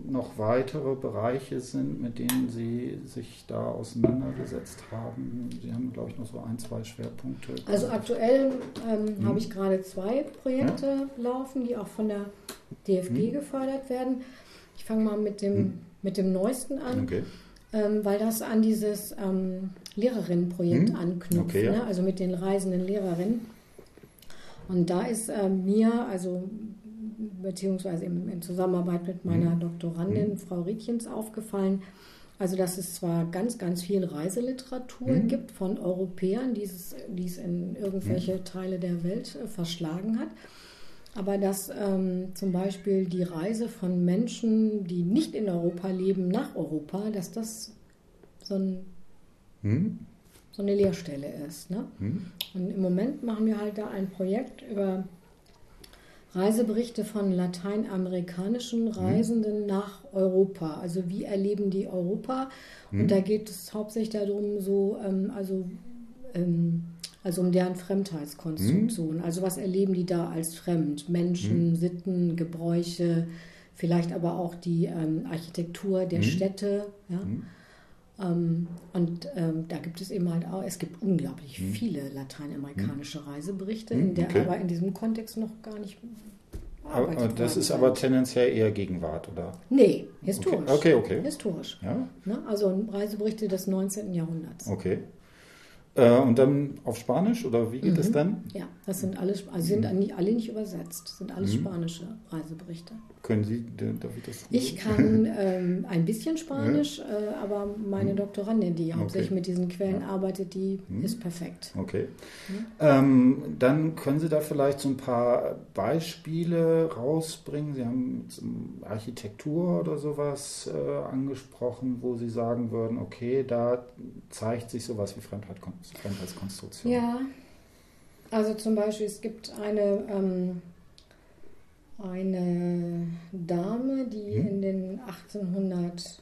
noch weitere Bereiche sind, mit denen Sie sich da auseinandergesetzt haben. Sie haben, glaube ich, noch so ein, zwei Schwerpunkte.
Also aktuell ähm,
Hm.
habe ich gerade zwei Projekte laufen, die auch von der DFG
Hm.
gefördert werden. Ich fange mal mit dem,
Hm.
mit dem neuesten an.
Okay.
ähm, weil das an dieses ähm, Lehrerinnenprojekt
Hm,
anknüpft,
okay, ja.
ne? also mit den reisenden Lehrerinnen. Und da ist ähm, mir, also beziehungsweise in, in Zusammenarbeit mit meiner
Hm.
Doktorandin
Hm.
Frau Riekchens aufgefallen, also dass es zwar ganz, ganz viel Reiseliteratur
Hm.
gibt von Europäern, die es, die es in irgendwelche Teile der Welt äh, verschlagen hat, aber dass ähm, zum Beispiel die Reise von Menschen, die nicht in Europa leben, nach Europa, dass das so, ein,
Hm?
So eine Leerstelle ist. Ne?
Hm?
Und im Moment machen wir halt da ein Projekt über Reiseberichte von lateinamerikanischen Reisenden nach Europa. Also wie erleben die Europa? Und da geht es hauptsächlich darum, so, ähm, also, ähm, also um deren Fremdheitskonstruktion. Also was erleben die da als fremd? Menschen, Sitten, Gebräuche, vielleicht aber auch die ähm, Architektur der Städte. Ja? Ähm, und ähm, da gibt es eben halt auch, es gibt unglaublich viele lateinamerikanische Reiseberichte,
Hm,
in der
okay.
aber in diesem Kontext noch gar nicht
Aber, das ist aber tendenziell eher Gegenwart, oder?
Nee, historisch.
Okay, okay.
Historisch.
Ja,
Ne? Also Reiseberichte des 19. Jahrhunderts.
okay. Äh, und dann auf Spanisch, oder wie geht es dann?
Ja, das sind alles, also sind nicht, alle nicht übersetzt, das sind alles spanische Reiseberichte.
Können Sie, darf ich das?
Ich kann ähm, ein bisschen Spanisch, äh, aber meine Doktorandin, die hauptsächlich
Okay.
mit diesen Quellen arbeitet, die ist perfekt.
Okay. Ähm, dann können Sie da vielleicht so ein paar Beispiele rausbringen. Sie haben ähm, Architektur oder sowas äh, angesprochen, wo Sie sagen würden, okay, da zeigt sich sowas wie Fremdheitskon- Fremdheitskonstruktion.
Ja, also zum Beispiel, es gibt eine, ähm, eine Dame, die
Hm.
in den 1840er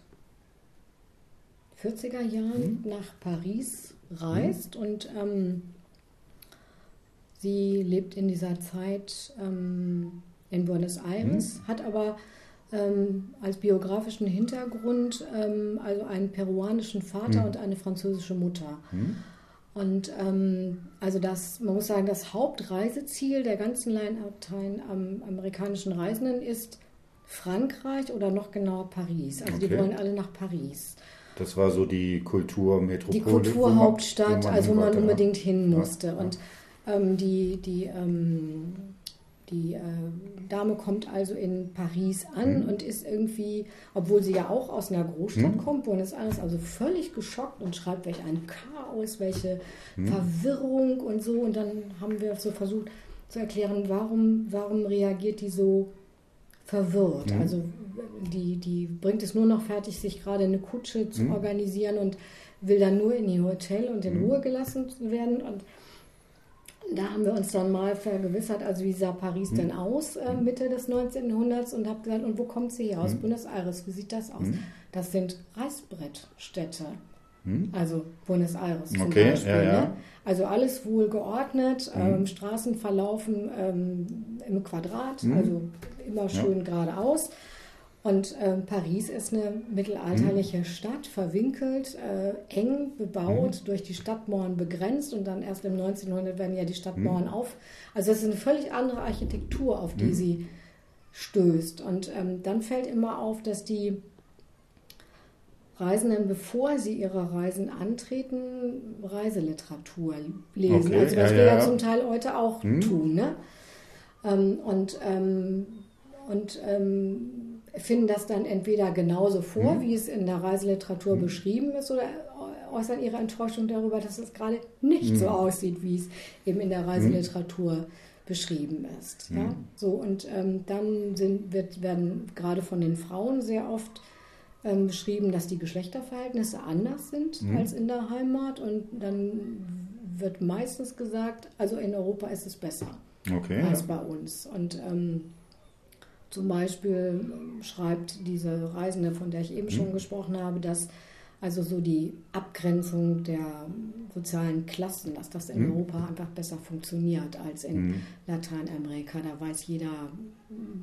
Jahren
Hm.
nach Paris reist und ähm, sie lebt in dieser Zeit ähm, in Buenos Aires,
Hm.
hat aber ähm, als biografischen Hintergrund ähm, also einen peruanischen Vater
Hm.
und eine französische Mutter. Und ähm, also das, man muss sagen, das Hauptreiseziel der ganzen lateinamerikanischen Reisenden ist Frankreich oder noch genauer Paris. Also die
Okay.
wollen alle nach Paris.
Das war so die Kulturmetropole.
Die Kulturhauptstadt,
wo man
also wo man
ja.
unbedingt hin musste.
ja.
Und ähm, die, die, ähm, die äh, Dame kommt also in Paris an
Mhm.
und ist irgendwie, obwohl sie ja auch aus einer Großstadt
Mhm.
kommt, Buenos Aires, also völlig geschockt und schreibt, welch ein Chaos, welche
Mhm.
Verwirrung und so. Und dann haben wir so versucht zu erklären, warum, warum reagiert die so verwirrt.
Mhm.
Also die, die bringt es nur noch fertig, sich gerade eine Kutsche zu
Mhm.
organisieren und will dann nur in ihr Hotel und in
Mhm.
Ruhe gelassen werden. Und da haben wir uns dann mal vergewissert, also wie sah Paris
Mhm.
denn aus äh, Mitte des 19. Jahrhunderts und habe gesagt, und wo kommt sie her? Aus
Mhm.
Buenos Aires. Wie sieht das aus?
Mhm.
Das sind Reißbrettstädte.
Hm?
Also Buenos Aires zum
Okay,
Beispiel.
ja, ja.
Ne? Also alles wohl geordnet,
Mhm.
ähm, Straßen verlaufen ähm, im Quadrat, also immer schön geradeaus. Und ähm, Paris ist eine mittelalterliche
Mhm.
Stadt, verwinkelt, äh, eng bebaut, durch die Stadtmauern begrenzt und dann erst im 1900 werden ja die Stadtmauern
Mhm.
auf. Also es ist eine völlig andere Architektur, auf die sie stößt. Und ähm, dann fällt immer auf, dass die Reisenden, bevor sie ihre Reisen antreten, Reiseliteratur lesen.
Okay,
also was
ja,
wir ja,
ja.
zum Teil heute auch
Hm.
tun. Ne? Ähm, und ähm, und ähm, finden das dann entweder genauso vor,
Hm.
wie es in der Reiseliteratur beschrieben ist, oder äußern ihre Enttäuschung darüber, dass es gerade nicht
Hm.
so aussieht, wie es eben in der Reiseliteratur beschrieben ist. Ja?
Hm.
So, und ähm, dann sind, wird, werden gerade von den Frauen sehr oft ähm, beschrieben, dass die Geschlechterverhältnisse anders sind mhm. als in der Heimat und dann wird meistens gesagt, also in Europa ist es besser okay, als ja. bei uns. Und ähm, zum Beispiel schreibt diese Reisende, von der ich eben mhm. schon gesprochen habe, dass also so die Abgrenzung der sozialen Klassen, dass das in mhm. Europa einfach besser funktioniert als in mhm. Lateinamerika. Da weiß jeder,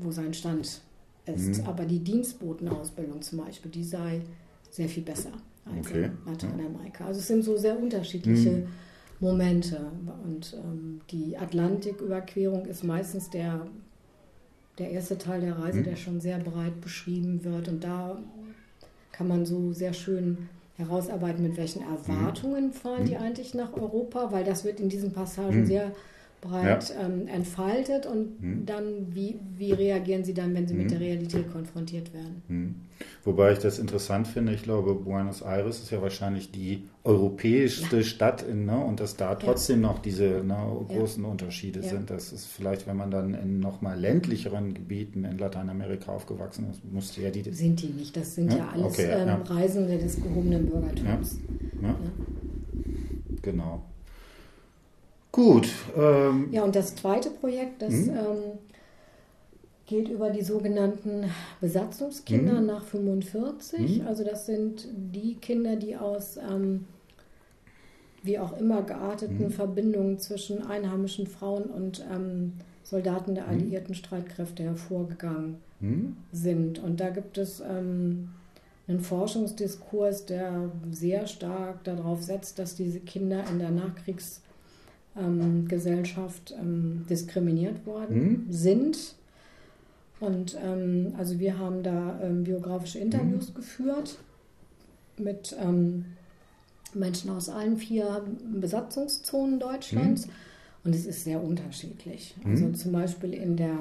wo sein Stand ist. Aber die Dienstbotenausbildung zum Beispiel, die sei sehr viel besser als okay. in Lateinamerika. Also es sind so sehr unterschiedliche. Momente. Und ähm, die Atlantiküberquerung ist meistens der, der erste Teil der Reise, mhm. der schon sehr breit beschrieben wird. Und da kann man so sehr schön herausarbeiten, mit welchen mhm. Erwartungen fahren die mhm. eigentlich nach Europa, weil das wird in diesen Passagen sehr breit ja. ähm, entfaltet und hm. dann, wie, wie reagieren sie dann, wenn sie hm. mit der Realität konfrontiert werden?
Hm. Wobei ich das interessant finde, ich glaube, Buenos Aires ist ja wahrscheinlich die europäischste ja. Stadt in, ne, und dass da trotzdem ja. noch diese ne, großen Unterschiede sind. Das ist vielleicht, wenn man dann in nochmal ländlicheren Gebieten in Lateinamerika aufgewachsen ist, musste ja die...
Sind die nicht, das sind ja, alles okay, ähm, Reisende des gehobenen Bürgertums.
Genau. Gut.
Ähm, ja, und das zweite Projekt, das hm? ähm, geht über die sogenannten Besatzungskinder hm? nach 45. Hm? Also das sind die Kinder, die aus ähm, wie auch immer gearteten? Verbindungen zwischen einheimischen Frauen und ähm, Soldaten der alliierten Streitkräfte hervorgegangen sind. Und da gibt es ähm, einen Forschungsdiskurs, der sehr stark darauf setzt, dass diese Kinder in der Nachkriegs- ähm, Gesellschaft ähm, diskriminiert worden mhm. sind. Und ähm, also wir haben da ähm, biografische Interviews mhm. geführt mit ähm, Menschen aus allen vier Besatzungszonen Deutschlands. Mhm. Und es ist sehr unterschiedlich. Also mhm. zum Beispiel in der,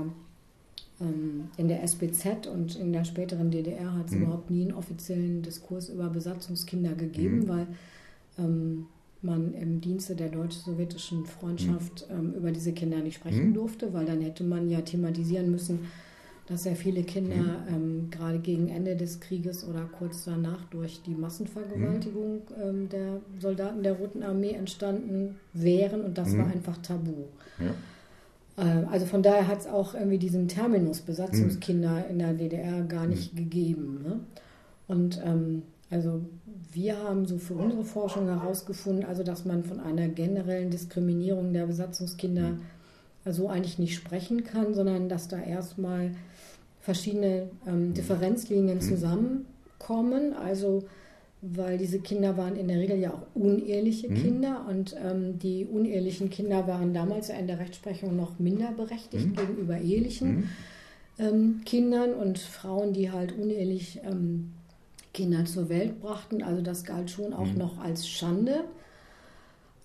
ähm, in der SBZ und in der späteren DDR hat es mhm. überhaupt nie einen offiziellen Diskurs über Besatzungskinder gegeben, mhm. weil man im Dienste der deutsch-sowjetischen Freundschaft mhm. ähm, über diese Kinder nicht sprechen mhm. durfte, weil dann hätte man ja thematisieren müssen, dass sehr viele Kinder mhm. ähm, gerade gegen Ende des Krieges oder kurz danach durch die Massenvergewaltigung mhm. ähm, der Soldaten der Roten Armee entstanden wären und das war mhm. einfach tabu. Ja. Äh, also von daher hat es auch irgendwie diesen Terminus Besatzungskinder in der DDR gar nicht gegeben. Ne? Und ähm, also wir haben so für unsere Forschung herausgefunden, also dass man von einer generellen Diskriminierung der Besatzungskinder mhm. so eigentlich nicht sprechen kann, sondern dass da erstmal verschiedene ähm, mhm. Differenzlinien mhm. zusammenkommen. Also weil diese Kinder waren in der Regel ja auch uneheliche mhm. Kinder und ähm, die unehelichen Kinder waren damals ja in der Rechtsprechung noch minder berechtigt mhm. gegenüber ehelichen mhm. ähm, Kindern und Frauen, die halt unehelich ähm, Kinder zur Welt brachten. Also das galt schon auch mhm. noch als Schande.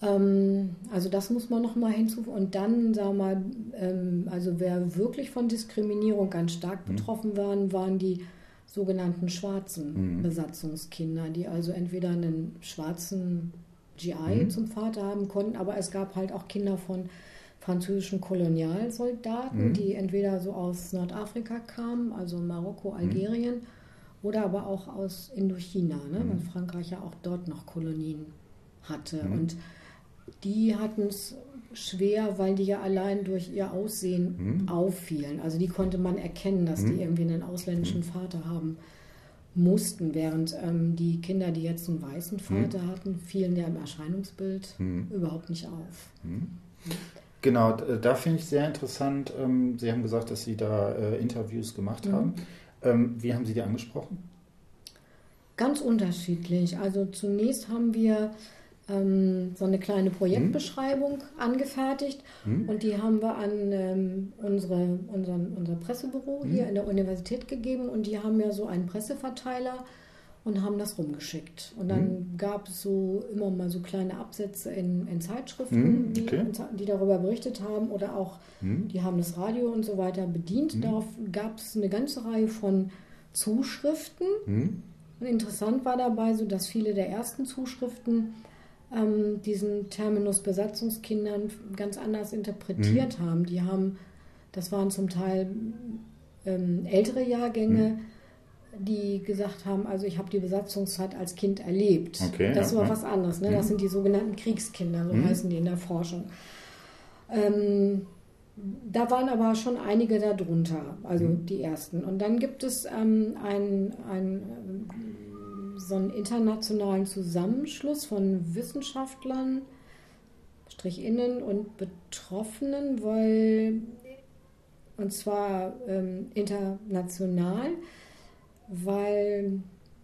Ähm, also das muss man noch mal hinzufügen. Und dann, sagen wir mal, ähm, also wer wirklich von Diskriminierung ganz stark mhm. betroffen waren, waren die sogenannten schwarzen mhm. Besatzungskinder, die also entweder einen schwarzen GI mhm. zum Vater haben konnten, aber es gab halt auch Kinder von französischen Kolonialsoldaten, mhm. die entweder so aus Nordafrika kamen, also Marokko, mhm. Algerien, oder aber auch aus Indochina, ne? Mhm. weil Frankreich ja auch dort noch Kolonien hatte. Mhm. Und die hatten es schwer, weil die ja allein durch ihr Aussehen mhm. auffielen. Also die konnte man erkennen, dass die mhm. irgendwie einen ausländischen mhm. Vater haben mussten, während ähm, die Kinder, die jetzt einen weißen mhm. Vater hatten, fielen ja im Erscheinungsbild überhaupt nicht auf.
Genau, da finde ich sehr interessant. Ähm, Sie haben gesagt, dass Sie da äh, Interviews gemacht haben. Ähm, wie haben Sie die angesprochen?
Ganz unterschiedlich. Also zunächst haben wir ähm, so eine kleine Projektbeschreibung mhm. angefertigt mhm. und die haben wir an ähm, unsere, unseren, unser Pressebüro mhm. hier in der Universität gegeben und die haben ja so einen Presseverteiler und haben das rumgeschickt. Und dann mhm. gab es so immer mal so kleine Absätze in, in Zeitschriften, mhm, okay. die, die, darüber berichtet haben oder auch, mhm. die haben das Radio und so weiter bedient. Mhm. Darauf gab es eine ganze Reihe von Zuschriften. Mhm. Und interessant war dabei so, dass viele der ersten Zuschriften ähm, diesen Terminus Besatzungskindern ganz anders interpretiert mhm. haben. Die haben, das waren zum Teil ähm, ältere Jahrgänge, die gesagt haben, also ich habe die Besatzungszeit als Kind erlebt.
Okay,
das
ja,
war
ja.
was anderes. Ne? Das
Mhm.
sind die sogenannten Kriegskinder, so
Mhm.
heißen die in der Forschung. Ähm, da waren aber schon einige darunter, also
Mhm.
die ersten. Und dann gibt es ähm, ein, ein, so einen internationalen Zusammenschluss von Wissenschaftlern, Strichinnen und Betroffenen, weil, und zwar ähm, international, weil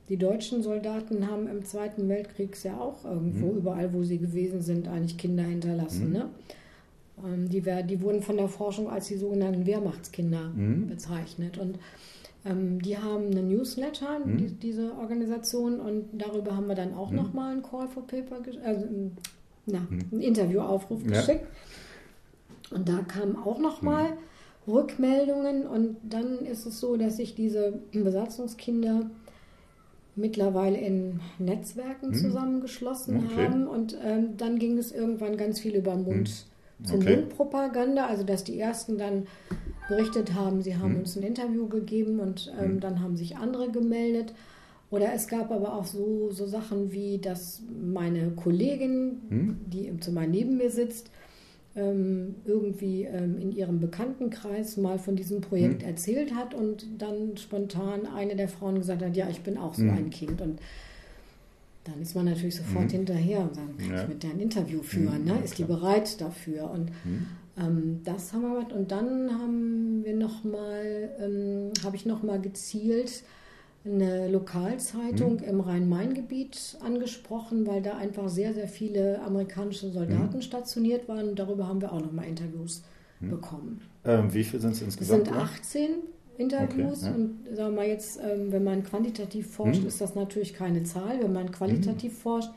die deutschen Soldaten haben im Zweiten Weltkrieg ja auch irgendwo,
Mhm.
überall wo sie gewesen sind, eigentlich Kinder hinterlassen.
Mhm.
Ne? Ähm, die, die wurden von der Forschung als die sogenannten Wehrmachtskinder
Mhm.
bezeichnet. Und ähm, die haben eine Newsletter,
Mhm.
die, diese Organisation, und darüber haben wir dann auch
Mhm.
nochmal ein Call for Paper, also na,
Mhm.
einen Interviewaufruf
Ja.
geschickt. Und da kamen auch nochmal
Mhm.
Rückmeldungen. Und dann ist es so, dass sich diese Besatzungskinder mittlerweile in Netzwerken
Mhm.
zusammengeschlossen
Okay.
haben. Und ähm, dann ging es irgendwann ganz viel über Mund zu
Okay.
Mundpropaganda, also dass die ersten dann berichtet haben, sie haben
Mhm.
uns ein Interview gegeben und ähm,
Mhm.
dann haben sich andere gemeldet. Oder es gab aber auch so, so Sachen wie, dass meine Kollegin,
Mhm.
die im Zimmer neben mir sitzt, irgendwie ähm, in ihrem Bekanntenkreis mal von diesem Projekt
Mhm.
erzählt hat und dann spontan eine der Frauen gesagt hat, ja, ich bin auch so
Mhm.
ein Kind. Und dann ist man natürlich sofort
Mhm.
hinterher und sagt, kann
Ja.
ich mit der ein Interview führen?
Mhm,
Ne?
ja,
Ist die
klar.
bereit dafür? Und
Mhm.
ähm, das haben wir gemacht. Und dann haben wir noch mal, ähm, habe ich noch mal gezielt eine Lokalzeitung
Mhm.
im Rhein-Main-Gebiet angesprochen, weil da einfach sehr, sehr viele amerikanische Soldaten
Mhm.
stationiert waren. Darüber haben wir auch noch mal Interviews
Mhm.
bekommen.
Ähm, wie viel sind es
Es
insgesamt?
sind 18 Interviews
Okay, ja.
und sagen wir mal jetzt, ähm, wenn man quantitativ forscht,
Mhm.
ist das natürlich keine Zahl. Wenn man qualitativ forscht,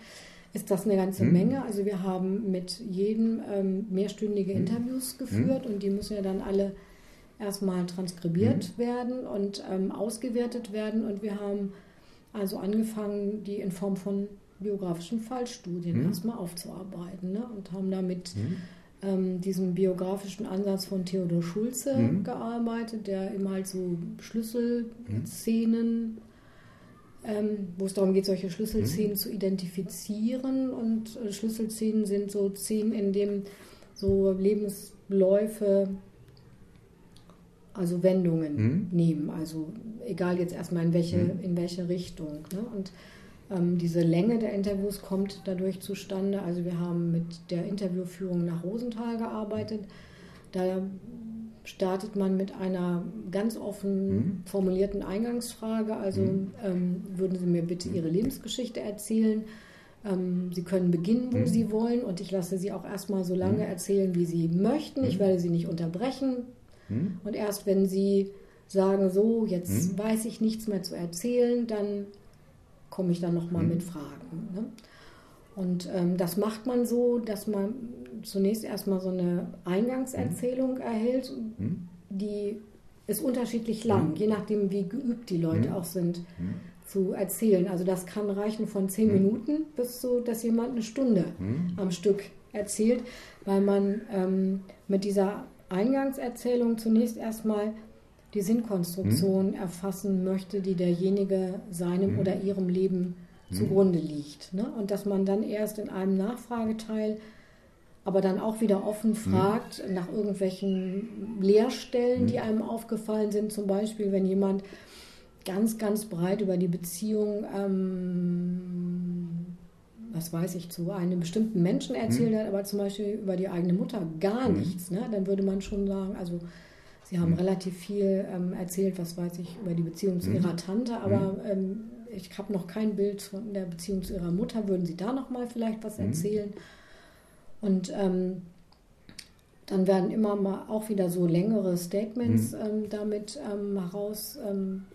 ist das eine ganze
Mhm.
Menge. Also wir haben mit jedem ähm, mehrstündige. Interviews geführt und die müssen ja dann alle erstmal transkribiert werden und ähm, ausgewertet werden. Und wir haben also angefangen, die in Form von biografischen Fallstudien
Mhm.
erstmal aufzuarbeiten ne? und haben damit
Mhm.
ähm, diesem biografischen Ansatz von Theodor Schulze
Mhm.
gearbeitet, der eben halt so Schlüsselszenen, ähm, wo es darum geht, solche Schlüsselszenen
Mhm.
zu identifizieren. Und äh, Schlüsselszenen sind so Szenen, in denen so Lebensläufe, also Wendungen
Mhm.
nehmen. Also egal jetzt erstmal in welche,
Mhm.
in welche Richtung. Ne? Und ähm, diese Länge der Interviews kommt dadurch zustande. Also wir haben mit der Interviewführung nach Rosenthal gearbeitet. Da startet man mit einer ganz offen
Mhm.
formulierten Eingangsfrage. Also
Mhm.
ähm, würden Sie mir bitte Ihre Lebensgeschichte erzählen? Ähm, Sie können beginnen, wo
Mhm.
Sie wollen und ich lasse Sie auch erstmal so lange
Mhm.
erzählen, wie Sie möchten. Ich werde Sie nicht unterbrechen.
Mhm.
Und erst wenn Sie sagen, so, jetzt
Mhm.
weiß ich nichts mehr zu erzählen, dann komme ich dann nochmal
Mhm.
mit Fragen. Ne? Und ähm, das macht man so, dass man zunächst erstmal so eine Eingangserzählung erhält,
Mhm.
die ist unterschiedlich lang,
Mhm.
je nachdem, wie geübt die Leute auch sind zu erzählen. Also das kann reichen von zehn
Mhm.
Minuten bis so, dass jemand eine Stunde
Mhm.
am Stück erzählt, weil man ähm, mit dieser Eingangserzählung zunächst erstmal die Sinnkonstruktion erfassen möchte, die derjenige seinem
Mhm.
oder ihrem Leben
Mhm.
zugrunde liegt. Ne? Und dass man dann erst in einem Nachfrageteil aber dann auch wieder offen fragt nach irgendwelchen Leerstellen,
Mhm.
die einem aufgefallen sind. Zum Beispiel, wenn jemand ganz, ganz breit über die Beziehung, ähm, was weiß ich, zu einem bestimmten Menschen erzählt
Mhm.
hat, aber zum Beispiel über die eigene Mutter gar
Mhm.
nichts, ne? dann würde man schon sagen, also Sie haben
Mhm.
relativ viel ähm, erzählt, was weiß ich, über die Beziehung zu
Mhm.
Ihrer Tante, aber ähm, ich habe noch kein Bild von der Beziehung zu Ihrer Mutter. Würden Sie da noch mal vielleicht was
Mhm.
erzählen? Und ähm, dann werden immer mal auch wieder so längere Statements ähm, damit ähm, heraus ähm,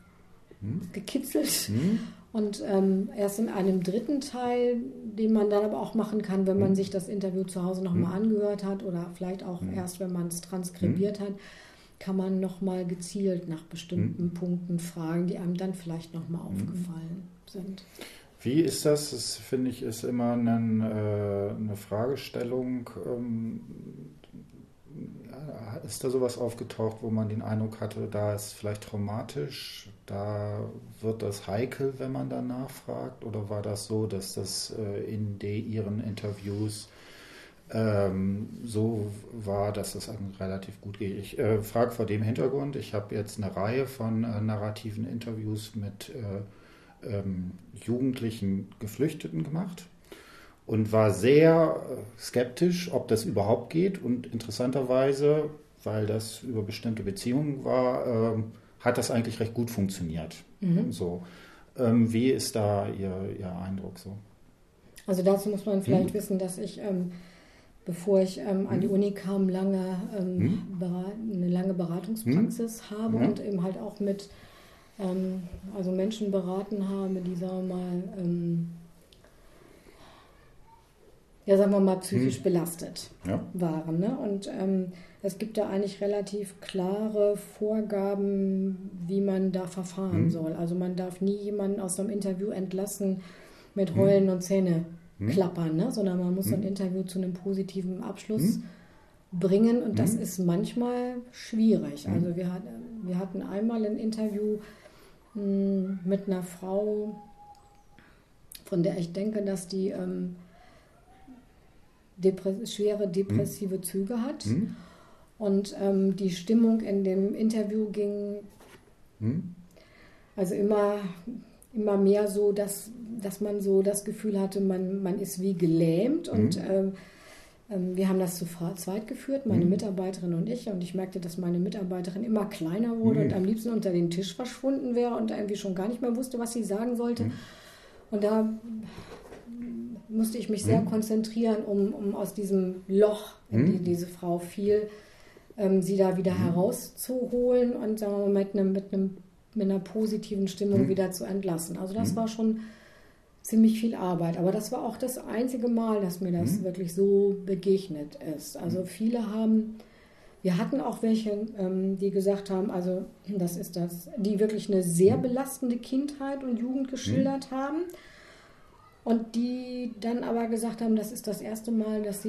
Gekitzelt.
Mhm.
Und ähm, erst in einem dritten Teil, den man dann aber auch machen kann, wenn man
Mhm.
sich das Interview zu Hause nochmal angehört hat oder vielleicht auch
Mhm.
erst, wenn man es transkribiert hat, kann man nochmal gezielt nach bestimmten Punkten fragen, die einem dann vielleicht nochmal aufgefallen sind.
Wie ist das? Das finde ich ist immer ein, äh, eine Fragestellung. Ähm, ist da sowas aufgetaucht, wo man den Eindruck hatte, da ist vielleicht traumatisch da wird das heikel, wenn man danach fragt? Oder war das so, dass das äh, in de, Ihren Interviews ähm, so war, dass es relativ gut geht? Ich äh, frage vor dem Hintergrund, ich habe jetzt eine Reihe von äh, narrativen Interviews mit äh, ähm, jugendlichen Geflüchteten gemacht und war sehr skeptisch, ob das überhaupt geht. Und interessanterweise, weil das über bestimmte Beziehungen war, äh, hat das eigentlich recht gut funktioniert. Mhm. So. Ähm, wie ist da Ihr, Ihr Eindruck so?
Also dazu muss man vielleicht mhm. wissen, dass ich, ähm, bevor ich ähm, an die mhm. Uni kam, lange, mhm. eine lange Beratungspraxis mhm. habe und eben halt auch mit ähm, also Menschen beraten habe, die sagen wir mal ähm, ja, sagen wir mal, psychisch hm. belastet ja. waren. Ne? Und ähm, es gibt da eigentlich relativ klare Vorgaben, wie man da verfahren hm. soll. Also man darf nie jemanden aus einem Interview entlassen mit hm. Heulen hm. und Zähne hm. klappern, ne? sondern man muss ein hm. Interview zu einem positiven Abschluss bringen und das ist manchmal schwierig. Also wir, hat, wir hatten einmal ein Interview mit einer Frau, von der ich denke, dass die... Ähm, Depres schwere depressive hm. Züge hat. Hm. Und ähm, die Stimmung in dem Interview ging hm. also immer, immer mehr so, dass, dass man so das Gefühl hatte, man, man ist wie gelähmt. Und ähm, ähm, wir haben das zu zweit geführt, meine Mitarbeiterin und ich. Und ich merkte, dass meine Mitarbeiterin immer kleiner wurde und am liebsten unter den Tisch verschwunden wäre und irgendwie schon gar nicht mehr wusste, was sie sagen sollte. Und da musste ich mich sehr mhm. konzentrieren, um, um aus diesem Loch, in mhm. die diese Frau fiel, ähm, sie da wieder mhm. herauszuholen und sagen wir mal, mit, einem, mit, einem, mit einer positiven Stimmung mhm. wieder zu entlassen. Also das mhm. war schon ziemlich viel Arbeit. Aber das war auch das einzige Mal, dass mir das mhm. wirklich so begegnet ist. Also viele haben, wir hatten auch welche, ähm, die gesagt haben, also das ist das, die wirklich eine sehr belastende Kindheit und Jugend geschildert haben und die dann aber gesagt haben, das ist das erste Mal, dass sie